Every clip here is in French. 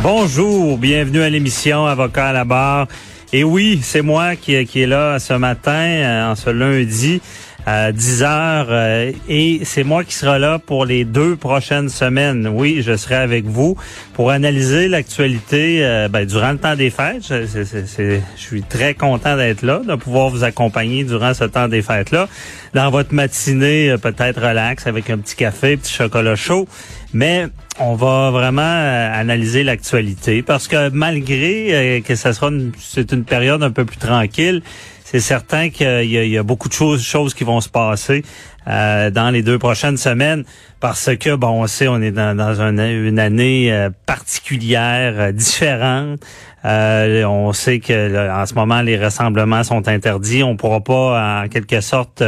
Bonjour, bienvenue à l'émission Avocat à la barre. Et oui, c'est moi qui, qui est là ce matin, euh, en ce lundi à 10 heures, euh, et c'est moi qui sera là pour les deux prochaines semaines. Oui, je serai avec vous pour analyser l'actualité euh, ben, durant le temps des fêtes. Je, suis très content d'être là, de pouvoir vous accompagner durant ce temps des fêtes-là. Dans votre matinée, peut-être relax avec un petit café, petit chocolat chaud. Mais on va vraiment analyser l'actualité parce que malgré que ça sera c'est une période un peu plus tranquille, c'est certain qu'il y, a beaucoup de choses, choses qui vont se passer euh, dans les deux prochaines semaines parce que, bon, on sait, on est dans, une, année euh, particulière, euh, différente. on sait que en ce moment, les rassemblements sont interdits. On pourra pas, en quelque sorte,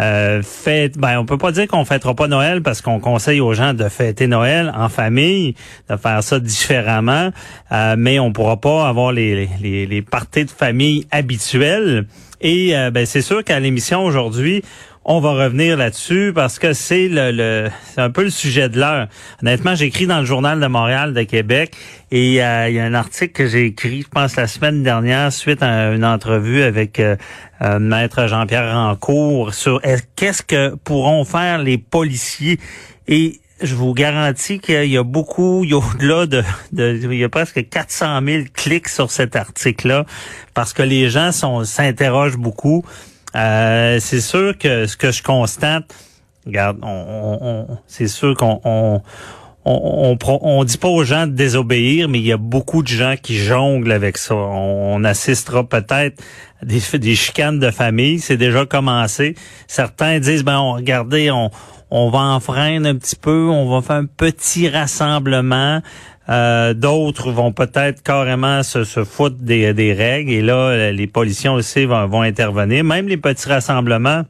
euh, fête, ben on peut pas dire qu'on fêtera pas Noël parce qu'on conseille aux gens de fêter Noël en famille, de faire ça différemment, euh, mais on pourra pas avoir les, les, les parties de famille habituelles. Et euh, ben c'est sûr qu'à l'émission aujourd'hui, on va revenir là-dessus parce que c'est le, c'est un peu le sujet de l'heure. Honnêtement, j'écris dans le journal de Montréal de Québec et euh, il y a un article que j'ai écrit, je pense la semaine dernière, suite à une entrevue avec euh, euh, maître Jean-Pierre Rancourt sur qu'est-ce que pourront faire les policiers? Et je vous garantis qu'il y a beaucoup, il y a au-delà de, il y a presque 400 000 clics sur cet article-là, parce que les gens s'interrogent beaucoup. Euh, c'est sûr que ce que je constate, regarde, on, on, c'est sûr qu'on on, on, on, dit pas aux gens de désobéir, mais il y a beaucoup de gens qui jonglent avec ça. On, assistera peut-être à des, des chicanes de famille. C'est déjà commencé. Certains disent, ben, regardez, on, on va enfreindre un petit peu, on va faire un petit rassemblement. Euh, d'autres vont peut-être carrément se, se foutre des, règles et là, les policiers aussi vont, vont intervenir. Même les petits rassemblements,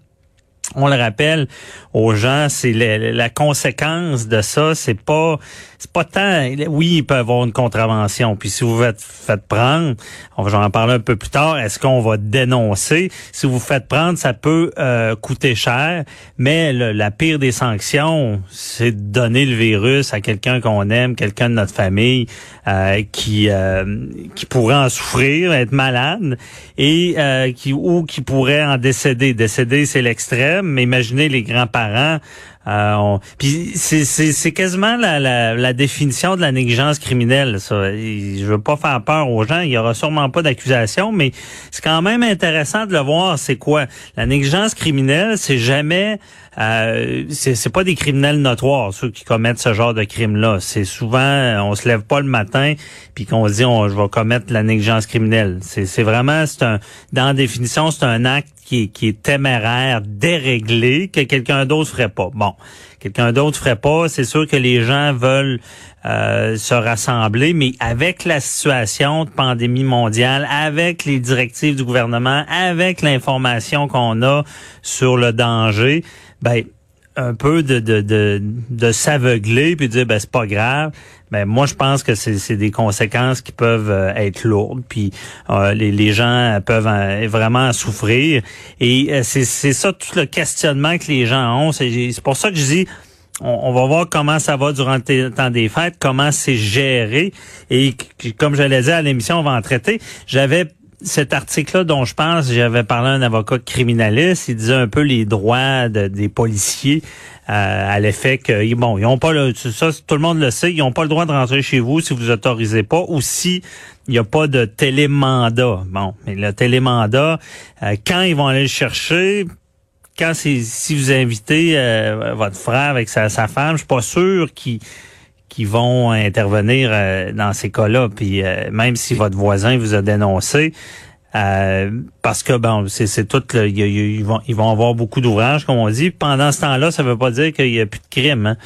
on le rappelle aux gens, c'est la, conséquence de ça, c'est pas c'est pas tant oui, il peut avoir une contravention. Puis si vous vous faites, prendre, on va en parler un peu plus tard, est-ce qu'on va dénoncer? Si vous faites prendre, ça peut euh, coûter cher, mais la pire des sanctions, c'est de donner le virus à quelqu'un qu'on aime, quelqu'un de notre famille euh, qui euh, qui pourrait en souffrir, être malade et qui ou qui pourrait en décéder. Décéder, c'est l'extrême, mais imaginez les grands-parents euh, Puis c'est quasiment la, la, la, définition de la négligence criminelle. Ça. Je veux pas faire peur aux gens. Il y aura sûrement pas d'accusation, mais c'est quand même intéressant de le voir. C'est quoi? La négligence criminelle C'est jamais euh, c'est pas des criminels notoires ceux qui commettent ce genre de crime-là. C'est souvent on se lève pas le matin puis qu'on se dit on, je vais commettre la négligence criminelle. C'est vraiment c'est un dans la définition c'est un acte qui est, qui est téméraire, déréglé que quelqu'un d'autre ferait pas. Bon, quelqu'un d'autre ferait pas. C'est sûr que les gens veulent euh, se rassembler, mais avec la situation de pandémie mondiale, avec les directives du gouvernement, avec l'information qu'on a sur le danger, ben un peu de, de, de, de s'aveugler puis dire ben c'est pas grave ben, moi je pense que c'est des conséquences qui peuvent euh, être lourdes puis euh, les, les gens peuvent vraiment souffrir et c'est ça tout le questionnement que les gens ont c'est pour ça que je dis on, va voir comment ça va durant le temps des fêtes, comment c'est géré. Et comme je l'ai dit à l'émission, on va en traiter. J'avais cet article-là dont je pense, j'avais parlé à un avocat criminaliste, il disait un peu les droits des policiers à l'effet que bon, ils ont pas le ça tout le monde le sait, ils n'ont pas le droit de rentrer chez vous si vous autorisez pas ou si il n'y a pas de télémandat. Bon, mais le télémandat, quand ils vont aller le chercher, quand c'est si vous invitez votre frère avec sa, sa femme, je suis pas sûr qu'ils qui vont intervenir euh, dans ces cas-là. Puis euh, même si votre voisin vous a dénoncé, euh, parce que bon, c'est tout, ils vont ils vont avoir beaucoup d'ouvrages, comme on dit. Pendant ce temps-là, ça veut pas dire qu'il y a plus de crimes. Hein.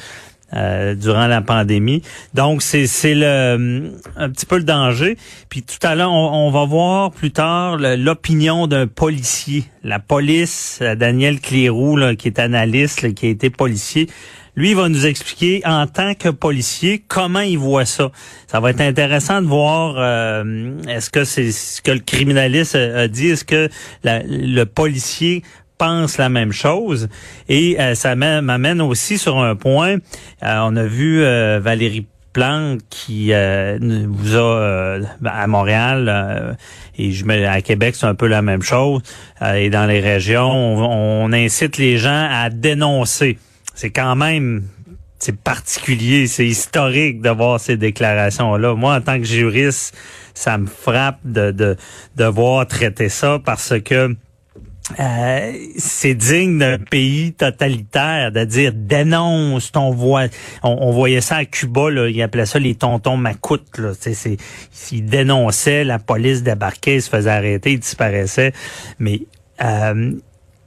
durant la pandémie. Donc, c'est le un petit peu le danger. Puis tout à l'heure, on, va voir plus tard l'opinion d'un policier. La police, Daniel Clérou, qui est analyste, qui a été policier, lui, va nous expliquer en tant que policier comment il voit ça. Ça va être intéressant de voir euh, est-ce que c'est ce que le criminaliste a dit, est-ce que le policier pense la même chose. Et euh, ça m'amène aussi sur un point. Euh, on a vu Valérie Plante qui vous a à Montréal et je à Québec c'est un peu la même chose et dans les régions on incite les gens à dénoncer c'est quand même c'est particulier, c'est historique de voir ces déclarations-là. Moi, en tant que juriste, ça me frappe de, de, de voir traiter ça parce que euh, c'est digne d'un pays totalitaire de dire dénonce ton voix. On, voyait ça à Cuba, là, ils appelaient ça les tontons macoutes. Là. C'est, ils dénonçaient, la police débarquait, se faisait arrêter, ils disparaissaient. Mais euh,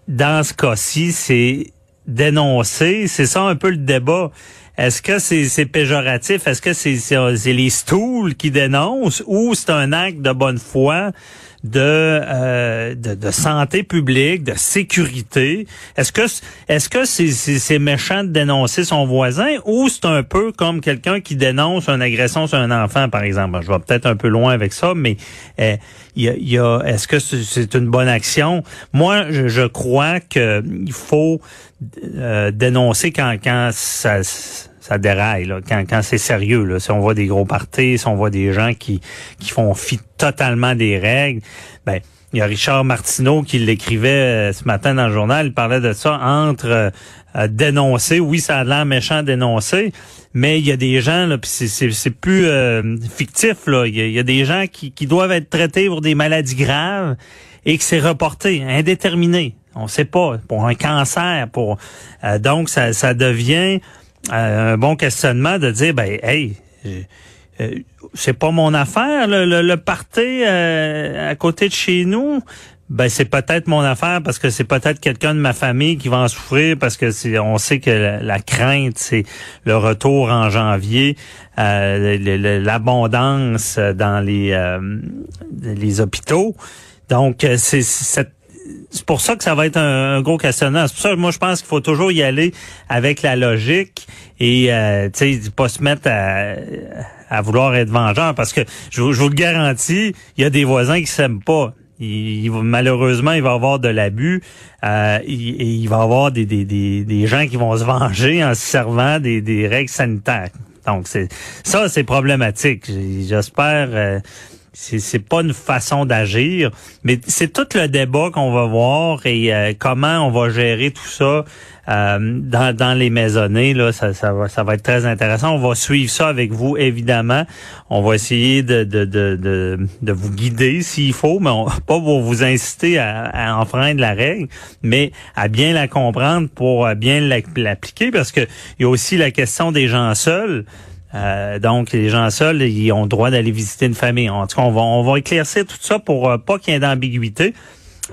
dans ce cas-ci, c'est dénoncer. C'est ça un peu le débat. Est-ce que c'est péjoratif? Est-ce que c'est les stools qui dénoncent ou c'est un acte de bonne foi? De, euh, de, santé publique, de sécurité. Est-ce que est-ce que c'est méchant de dénoncer son voisin ou c'est un peu comme quelqu'un qui dénonce une agression sur un enfant, par exemple? Je vais peut-être un peu loin avec ça, mais il y a, est-ce que c'est une bonne action? Moi, je, je crois qu'il faut euh, dénoncer quand, quand ça ça déraille là, quand, quand c'est sérieux. Là. Si on voit des gros parties, si on voit des gens qui, qui font fi totalement des règles, ben il y a Richard Martineau qui l'écrivait euh, ce matin dans le journal, il parlait de ça entre euh, dénoncer, oui, ça a l'air méchant dénoncer, mais il y a des gens, là, puis c'est plus euh, fictif, là. Il y, a, des gens qui, qui doivent être traités pour des maladies graves et que c'est reporté, indéterminé. On sait pas, pour un cancer, pour donc ça, ça devient un bon questionnement de dire, ben, hey, euh, c'est pas mon affaire, le, le, party euh, à côté de chez nous. Ben c'est peut-être mon affaire parce que c'est peut-être quelqu'un de ma famille qui va en souffrir parce que on sait que la, crainte c'est le retour en janvier, euh, l'abondance dans les les hôpitaux. Donc c'est cette c'est pour ça que ça va être un, gros questionnement. C'est pour ça que moi je pense qu'il faut toujours y aller avec la logique et euh, tu sais pas se mettre à, à, vouloir être vengeur parce que je, vous le garantis, il y a des voisins qui s'aiment pas. Il, malheureusement, il va y avoir de l'abus euh, et il, va y avoir des, des, des, des, gens qui vont se venger en se servant des, des règles sanitaires. Donc c'est ça, c'est problématique. J'espère. Euh, c'est pas une façon d'agir, mais c'est tout le débat qu'on va voir et euh, comment on va gérer tout ça euh, dans, dans les maisonnées. Là, ça, ça, va, ça va être très intéressant. On va suivre ça avec vous, évidemment. On va essayer de, de, de, de, de vous guider s'il faut, mais on, pas pour vous inciter à, à, enfreindre la règle, mais à bien la comprendre pour bien l'appliquer, parce que il y a aussi la question des gens seuls. Euh, donc, les gens seuls, ils ont le droit d'aller visiter une famille. En tout cas, on va, on va éclaircir tout ça pour euh, pas qu'il y ait d'ambiguïté.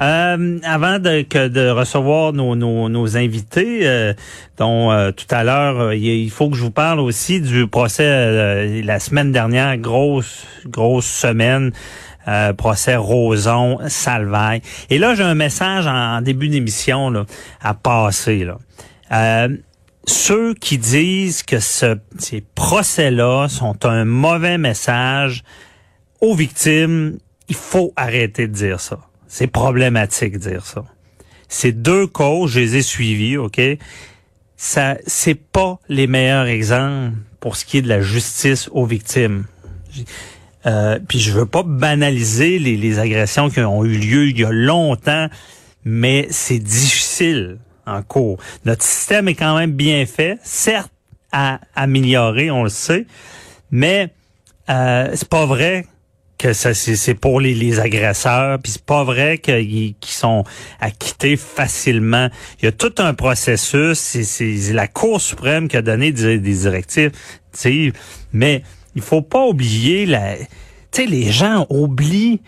Euh, avant de, que de recevoir nos, nos, nos invités, dont tout à l'heure, il faut que je vous parle aussi du procès la semaine dernière, grosse, grosse semaine. procès Roson, Salvaille. Et là, j'ai un message en, début d'émission à passer. Là ceux qui disent que ce, ces procès-là sont un mauvais message aux victimes, il faut arrêter de dire ça. C'est problématique de dire ça. Ces deux causes, je les ai suivies, OK? Ça, c'est pas les meilleurs exemples pour ce qui est de la justice aux victimes. Euh, puis je veux pas banaliser les, les agressions qui ont eu lieu il y a longtemps, mais c'est difficile en cours. Notre système est quand même bien fait, certes à améliorer, on le sait, mais euh, c'est pas vrai que ça c'est pour les, les agresseurs, puis c'est pas vrai qu'ils sont acquittés facilement. Il y a tout un processus, c'est la Cour suprême qui a donné des, des directives, mais il faut pas oublier la tu sais les gens oublient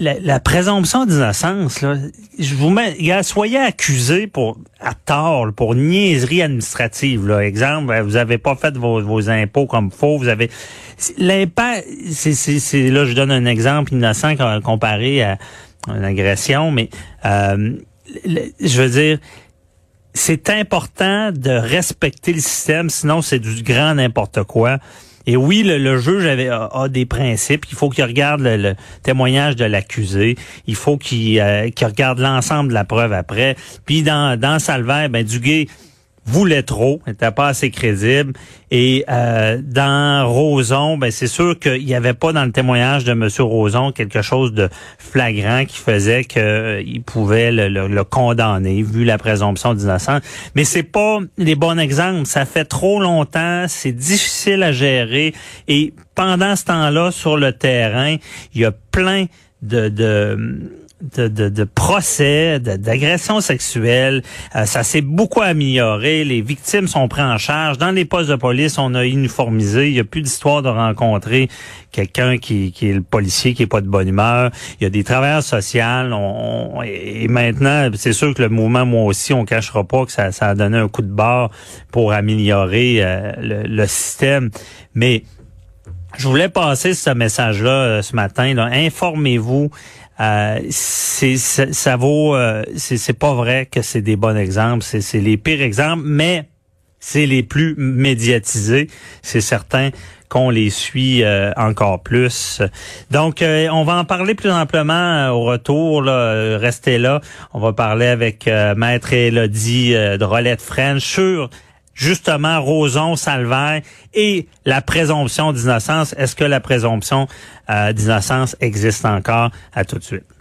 la, présomption d'innocence, là, je vous mets, soyez accusé pour à tort, pour niaiserie administrative. Là. Exemple, vous avez pas fait vos, vos impôts comme faux, vous avez l'impact. C'est, là, je donne un exemple innocent comparé à une agression, mais euh, je veux dire, c'est important de respecter le système, sinon c'est du grand n'importe quoi. Et oui, le, juge avait, a, des principes. Il faut qu'il regarde le, témoignage de l'accusé. Il faut qu'il euh, regarde l'ensemble de la preuve après. Puis dans, dans Salvaire, ben Duguay voulait trop, n'était pas assez crédible. Et euh, dans Roson, ben c'est sûr qu'il n'y avait pas dans le témoignage de M. Roson quelque chose de flagrant qui faisait qu'il euh, pouvait le, le, condamner, vu la présomption d'innocence. Mais c'est pas les bons exemples. Ça fait trop longtemps, c'est difficile à gérer. Et pendant ce temps-là, sur le terrain, il y a plein de de, de, procès, d'agressions sexuelles. Euh, ça s'est beaucoup amélioré. Les victimes sont prises en charge. Dans les postes de police, on a uniformisé. Il n'y a plus d'histoire de rencontrer quelqu'un qui, qui est le policier qui est pas de bonne humeur. Il y a des travailleurs sociaux. Et maintenant, c'est sûr que le mouvement, moi aussi, on cachera pas que ça, ça a donné un coup de barre pour améliorer euh, le, le système. Mais je voulais passer ce message-là euh, ce matin. Informez-vous. Euh, c'est ça, vaut. Euh, c'est pas vrai que c'est des bons exemples. C'est les pires exemples, mais c'est les plus médiatisés. C'est certain qu'on les suit euh, encore plus. Donc, on va en parler plus amplement au retour. Là. Restez là. On va parler avec Maître Elodie de Rolette French sur justement Roson, Salvaire et la présomption d'innocence. Est-ce que la présomption euh, d'innocence existe encore? À tout de suite.